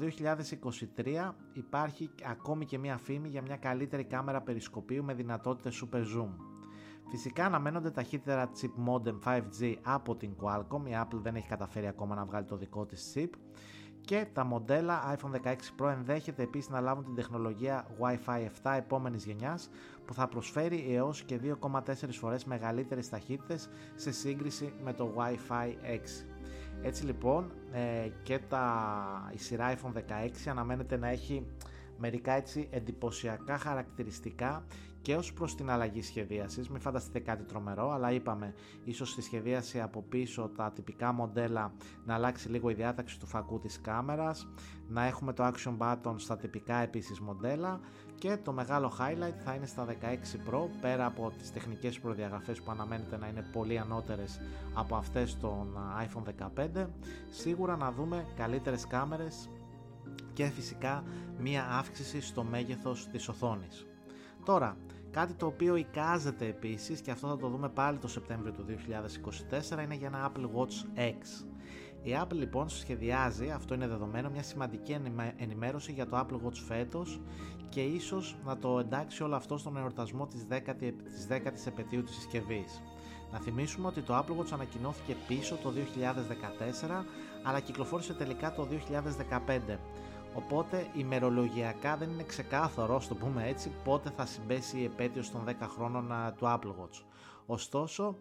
2023 υπάρχει ακόμη και μια φήμη για μια καλύτερη κάμερα περισκοπίου με δυνατότητες Super Zoom. Φυσικά αναμένονται ταχύτερα chip modem 5G από την Qualcomm, η Apple δεν έχει καταφέρει ακόμα να βγάλει το δικό της chip και τα μοντέλα iPhone 16 Pro ενδέχεται επίσης να λάβουν την τεχνολογία Wi-Fi 7 επόμενης γενιάς που θα προσφέρει έως και 2,4 φορές μεγαλύτερες ταχύτητες σε σύγκριση με το Wi-Fi 6. Έτσι λοιπόν ε, και τα, η σειρά iPhone 16 αναμένεται να έχει μερικά έτσι εντυπωσιακά χαρακτηριστικά και ως προς την αλλαγή σχεδίασης, μην φανταστείτε κάτι τρομερό, αλλά είπαμε ίσως στη σχεδίαση από πίσω τα τυπικά μοντέλα να αλλάξει λίγο η διάταξη του φακού της κάμερας, να έχουμε το action button στα τυπικά επίσης μοντέλα και το μεγάλο highlight θα είναι στα 16 Pro πέρα από τις τεχνικές προδιαγραφές που αναμένεται να είναι πολύ ανώτερες από αυτές των iPhone 15 σίγουρα να δούμε καλύτερες κάμερες και φυσικά μία αύξηση στο μέγεθος της οθόνης. Τώρα, κάτι το οποίο εικάζεται επίσης και αυτό θα το δούμε πάλι το Σεπτέμβριο του 2024 είναι για ένα Apple Watch X. Η Apple λοιπόν σχεδιάζει, αυτό είναι δεδομένο, μια σημαντική ενημέρωση για το Apple Watch φέτος και ίσως να το εντάξει όλο αυτό στον εορτασμό της 10η, της 10ης επαιτίου της συσκευής. Να θυμίσουμε ότι το Apple Watch ανακοινώθηκε πίσω το 2014 αλλά κυκλοφόρησε τελικά το 2015 Οπότε ημερολογιακά δεν είναι ξεκάθαρο, το πούμε έτσι, πότε θα συμπέσει η επέτειος των 10 χρόνων του Apple Watch. Ωστόσο,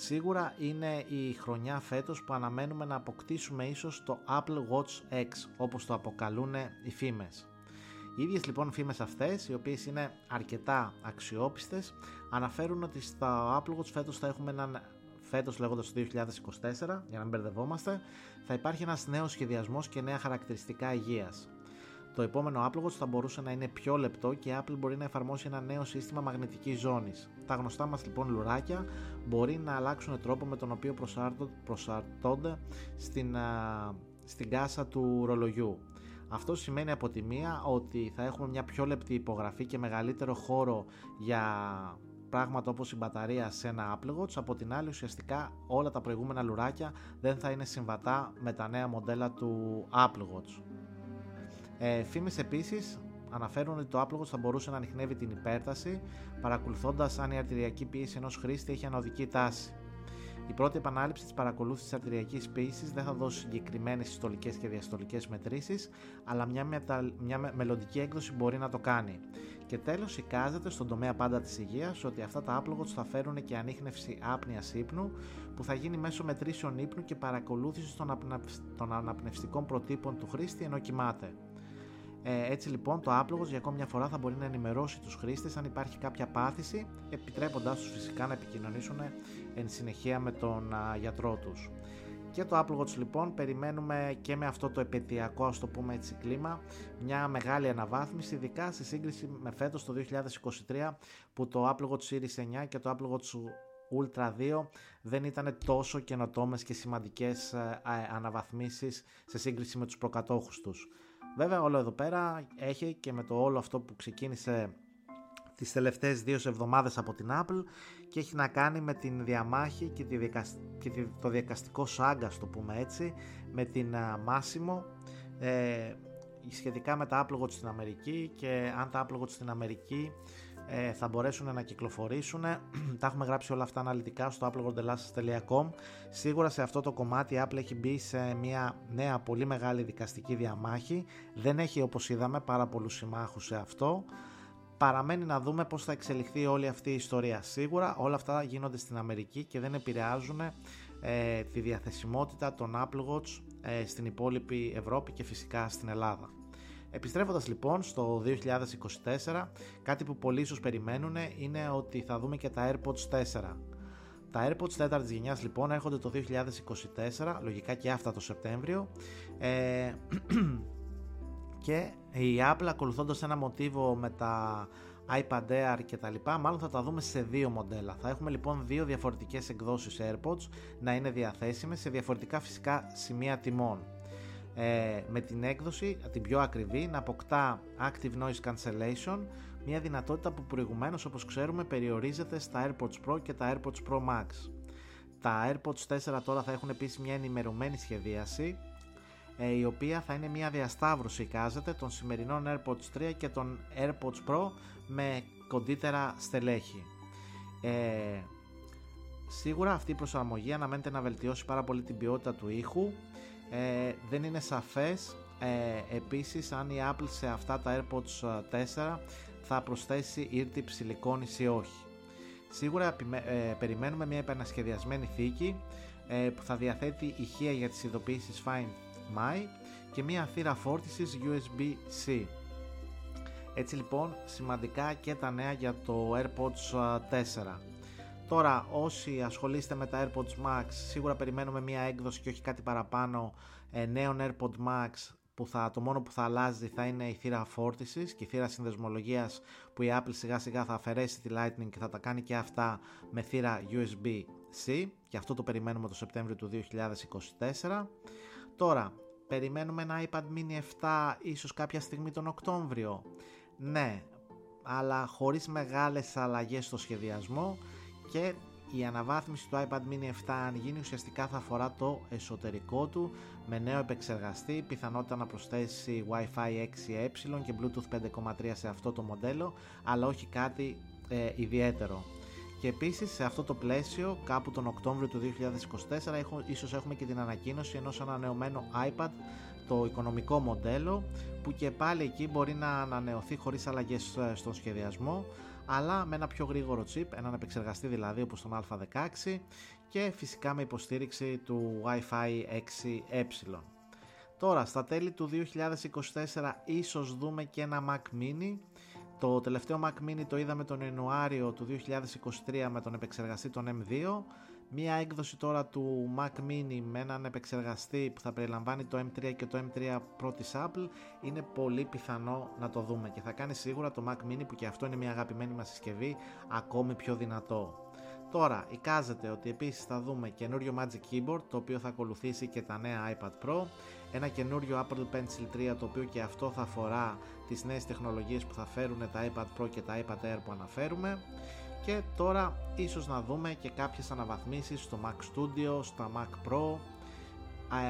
σίγουρα είναι η χρονιά φέτος που αναμένουμε να αποκτήσουμε ίσως το Apple Watch X, όπως το αποκαλούν οι φήμες. Οι ίδιες λοιπόν φήμες αυτές, οι οποίες είναι αρκετά αξιόπιστες, αναφέρουν ότι στο Apple Watch φέτος θα έχουμε έναν φέτος λέγοντας το 2024, για να μην μπερδευόμαστε, θα υπάρχει ένας νέος σχεδιασμός και νέα χαρακτηριστικά υγείας. Το επόμενο Apple Watch θα μπορούσε να είναι πιο λεπτό και η Apple μπορεί να εφαρμόσει ένα νέο σύστημα μαγνητικής ζώνης. Τα γνωστά μας λοιπόν λουράκια μπορεί να αλλάξουν τρόπο με τον οποίο προσαρτώνται στην, στην κάσα του ρολογιού. Αυτό σημαίνει από τη μία ότι θα έχουμε μια πιο λεπτή υπογραφή και μεγαλύτερο χώρο για πράγματα όπως η μπαταρία σε ένα Apple Watch, από την άλλη ουσιαστικά όλα τα προηγούμενα λουράκια δεν θα είναι συμβατά με τα νέα μοντέλα του Apple Watch. Ε, φήμες επίσης αναφέρουν ότι το Apple Watch θα μπορούσε να ανοιχνεύει την υπέρταση, παρακολουθώντας αν η αρτηριακή πίεση ενός χρήστη έχει ανωδική τάση. Η πρώτη επανάληψη της παρακολούθησης αρτηριακής πίεσης δεν θα δώσει συγκεκριμένες συστολικές και διαστολικές μετρήσεις, αλλά μια, μετα... μια μελλοντική έκδοση μπορεί να το κάνει. Και τέλος, εικάζεται στον τομέα πάντα της υγείας ότι αυτά τα Apple θα φέρουν και ανείχνευση άπνοιας ύπνου που θα γίνει μέσω μετρήσεων ύπνου και παρακολούθησης των αναπνευστικών προτύπων του χρήστη ενώ κοιμάται. Ε, έτσι λοιπόν το άπλογος για ακόμη μια φορά θα μπορεί να ενημερώσει τους χρήστες αν υπάρχει κάποια πάθηση επιτρέποντάς τους φυσικά να επικοινωνήσουν εν συνεχεία με τον α, γιατρό τους. Και το Apple Watch λοιπόν περιμένουμε και με αυτό το επαιτειακό ας το πούμε έτσι κλίμα μια μεγάλη αναβάθμιση ειδικά σε σύγκριση με φέτος το 2023 που το Apple Watch Series 9 και το Apple Watch Ultra 2 δεν ήταν τόσο καινοτόμες και σημαντικές ε, αναβαθμίσεις σε σύγκριση με τους προκατόχους τους. Βέβαια όλο εδώ πέρα έχει και με το όλο αυτό που ξεκίνησε τις τελευταίες δύο εβδομάδες από την Apple και έχει να κάνει με την διαμάχη και, τη και το διακαστικό σάγκα, το πούμε έτσι, με την Massimo ε, σχετικά με τα Apple Watch στην Αμερική και αν τα Apple Watch στην Αμερική ε, θα μπορέσουν να κυκλοφορήσουν. τα έχουμε γράψει όλα αυτά αναλυτικά στο applegordelasses.com. Σίγουρα σε αυτό το κομμάτι η Apple έχει μπει σε μια νέα πολύ μεγάλη δικαστική διαμάχη. Δεν έχει όπως είδαμε πάρα πολλούς συμμάχους σε αυτό. Παραμένει να δούμε πώς θα εξελιχθεί όλη αυτή η ιστορία. Σίγουρα όλα αυτά γίνονται στην Αμερική και δεν επηρεάζουν ε, τη διαθεσιμότητα των Apple Watch ε, στην υπόλοιπη Ευρώπη και φυσικά στην Ελλάδα. Επιστρέφοντας λοιπόν στο 2024, κάτι που πολλοί ίσως περιμένουν είναι ότι θα δούμε και τα AirPods 4. Τα AirPods 4 της γενιάς λοιπόν έρχονται το 2024, λογικά και αυτά το Σεπτέμβριο ε, και η Apple ακολουθώντας ένα μοτίβο με τα iPad Air και τα λοιπά, μάλλον θα τα δούμε σε δύο μοντέλα. Θα έχουμε λοιπόν δύο διαφορετικές εκδόσεις AirPods να είναι διαθέσιμες σε διαφορετικά φυσικά σημεία τιμών ε, με την έκδοση, την πιο ακριβή, να αποκτά Active Noise Cancellation, μια δυνατότητα που προηγουμένως όπως ξέρουμε περιορίζεται στα AirPods Pro και τα AirPods Pro Max. Τα AirPods 4 τώρα θα έχουν επίσης μια ενημερωμένη σχεδίαση, ε, η οποία θα είναι μια διασταύρωση εικάζεται των σημερινών AirPods 3 και των AirPods Pro με κοντύτερα στελέχη. Ε, σίγουρα αυτή η προσαρμογή αναμένεται να βελτιώσει πάρα πολύ την ποιότητα του ήχου ε, δεν είναι σαφές ε, επίσης αν η Apple σε αυτά τα AirPods 4 θα προσθέσει ήρτη ψηλικόνηση ή όχι. Σίγουρα ε, περιμένουμε μια επανασχεδιασμένη θήκη ε, που θα διαθέτει ηχεία για τις ειδοποιήσεις Find My και μια θύρα φόρτισης USB-C. Έτσι λοιπόν σημαντικά και τα νέα για το AirPods 4. Τώρα όσοι ασχολείστε με τα AirPods Max σίγουρα περιμένουμε μια έκδοση και όχι κάτι παραπάνω ε, νέων AirPods Max που θα, το μόνο που θα αλλάζει θα είναι η θύρα φόρτισης και η θύρα συνδεσμολογίας που η Apple σιγά σιγά θα αφαιρέσει τη Lightning και θα τα κάνει και αυτά με θύρα USB-C και αυτό το περιμένουμε το Σεπτέμβριο του 2024. Τώρα, περιμένουμε ένα iPad mini 7 ίσως κάποια στιγμή τον Οκτώβριο. Ναι, αλλά χωρίς μεγάλες αλλαγές στο σχεδιασμό και η αναβάθμιση του iPad mini 7 αν γίνει ουσιαστικά θα αφορά το εσωτερικό του με νέο επεξεργαστή, πιθανότητα να προσθέσει Wi-Fi 6E και Bluetooth 5.3 σε αυτό το μοντέλο, αλλά όχι κάτι ε, ιδιαίτερο. Και επίσης σε αυτό το πλαίσιο κάπου τον Οκτώβριο του 2024 έχω, ίσως έχουμε και την ανακοίνωση ενός ανανεωμένου iPad το οικονομικό μοντέλο που και πάλι εκεί μπορεί να ανανεωθεί χωρίς αλλαγές ε, στον σχεδιασμό αλλά με ένα πιο γρήγορο chip, έναν επεξεργαστή δηλαδή όπως τον Α16 και φυσικά με υποστήριξη του Wi-Fi 6E. Τώρα, στα τέλη του 2024 ίσως δούμε και ένα Mac Mini. Το τελευταίο Mac Mini το είδαμε τον Ιανουάριο του 2023 με τον επεξεργαστή τον M2 Μία έκδοση τώρα του Mac Mini με έναν επεξεργαστή που θα περιλαμβάνει το M3 και το M3 Pro της Apple είναι πολύ πιθανό να το δούμε και θα κάνει σίγουρα το Mac Mini που και αυτό είναι μια αγαπημένη μας συσκευή ακόμη πιο δυνατό. Τώρα, εικάζεται ότι επίσης θα δούμε καινούριο Magic Keyboard το οποίο θα ακολουθήσει και τα νέα iPad Pro ένα καινούριο Apple Pencil 3 το οποίο και αυτό θα αφορά τις νέες τεχνολογίες που θα φέρουν τα iPad Pro και τα iPad Air που αναφέρουμε και τώρα ίσως να δούμε και κάποιες αναβαθμίσεις στο Mac Studio, στο Mac Pro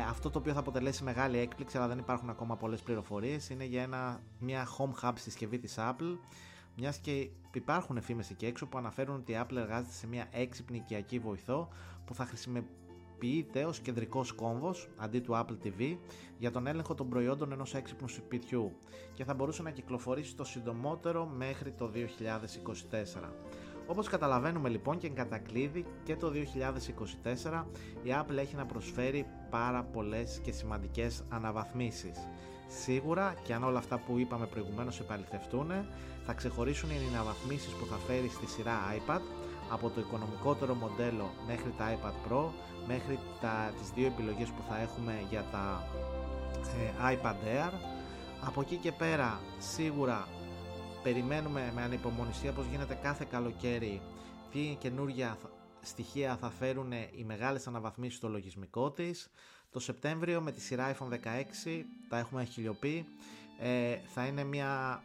αυτό το οποίο θα αποτελέσει μεγάλη έκπληξη αλλά δεν υπάρχουν ακόμα πολλές πληροφορίες είναι για ένα, μια home hub συσκευή της Apple μιας και υπάρχουν φήμες εκεί έξω που αναφέρουν ότι η Apple εργάζεται σε μια έξυπνη οικιακή βοηθό που θα χρησιμοποιείται ως κεντρικός κόμβος αντί του Apple TV για τον έλεγχο των προϊόντων ενός έξυπνου σπιτιού και θα μπορούσε να κυκλοφορήσει το συντομότερο μέχρι το 2024. Όπως καταλαβαίνουμε λοιπόν και εν κατακλείδη και το 2024 η Apple έχει να προσφέρει πάρα πολλές και σημαντικές αναβαθμίσεις. Σίγουρα και αν όλα αυτά που είπαμε προηγουμένως επαληθευτούν θα ξεχωρίσουν οι αναβαθμίσεις που θα φέρει στη σειρά iPad από το οικονομικότερο μοντέλο μέχρι τα iPad Pro μέχρι τα, τις δύο επιλογές που θα έχουμε για τα ε, iPad Air από εκεί και πέρα σίγουρα περιμένουμε με ανυπομονησία πως γίνεται κάθε καλοκαίρι τι καινούργια στοιχεία θα φέρουν οι μεγάλες αναβαθμίσεις στο λογισμικό της. Το Σεπτέμβριο με τη σειρά iPhone 16 τα έχουμε χιλιοπεί. Ε, θα είναι μια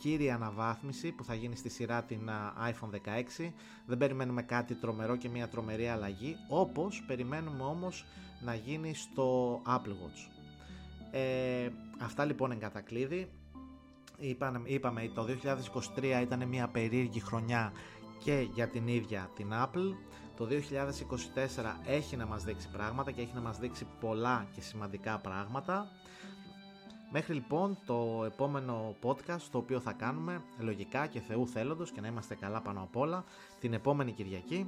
κύρια αναβάθμιση που θα γίνει στη σειρά την iPhone 16. Δεν περιμένουμε κάτι τρομερό και μια τρομερή αλλαγή, όπως περιμένουμε όμως να γίνει στο Apple Watch. Ε, αυτά λοιπόν εγκατακλείδη είπαμε, είπαμε το 2023 ήταν μια περίεργη χρονιά και για την ίδια την Apple. Το 2024 έχει να μας δείξει πράγματα και έχει να μας δείξει πολλά και σημαντικά πράγματα. Μέχρι λοιπόν το επόμενο podcast το οποίο θα κάνουμε λογικά και Θεού θέλοντος και να είμαστε καλά πάνω απ' όλα την επόμενη Κυριακή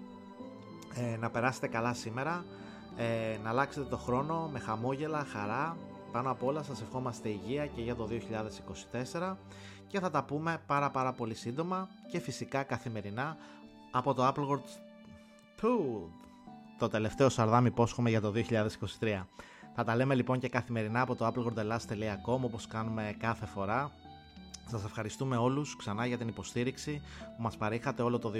ε, να περάσετε καλά σήμερα ε, να αλλάξετε το χρόνο με χαμόγελα, χαρά πάνω απ' όλα σας ευχόμαστε υγεία και για το 2024 και θα τα πούμε πάρα πάρα πολύ σύντομα και φυσικά καθημερινά από το Apple Watch. Το τελευταίο σαρδάμι υπόσχομαι για το 2023. Θα τα λέμε λοιπόν και καθημερινά από το applegordelas.com όπως κάνουμε κάθε φορά σας ευχαριστούμε όλους ξανά για την υποστήριξη που μας παρήχατε όλο το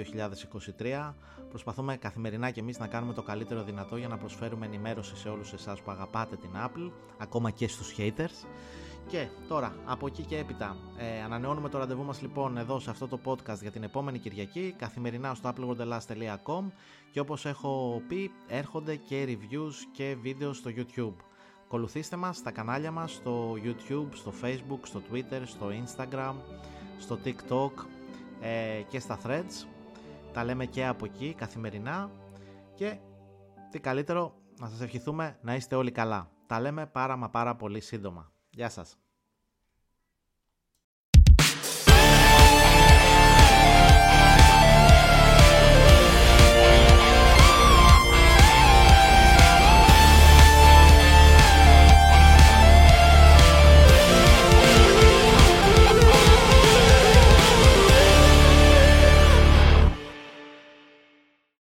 2023. Προσπαθούμε καθημερινά και εμείς να κάνουμε το καλύτερο δυνατό για να προσφέρουμε ενημέρωση σε όλους εσάς που αγαπάτε την Apple, ακόμα και στους haters. Και τώρα, από εκεί και έπειτα, ε, ανανεώνουμε το ραντεβού μας λοιπόν εδώ σε αυτό το podcast για την επόμενη Κυριακή, καθημερινά στο appleworldelas.com και όπως έχω πει, έρχονται και reviews και βίντεο στο YouTube. Ακολουθήστε μας στα κανάλια μας στο YouTube, στο Facebook, στο Twitter, στο Instagram, στο TikTok ε, και στα Threads. Τα λέμε και από εκεί καθημερινά και τι καλύτερο να σας ευχηθούμε να είστε όλοι καλά. Τα λέμε πάρα μα πάρα πολύ σύντομα. Γεια σας.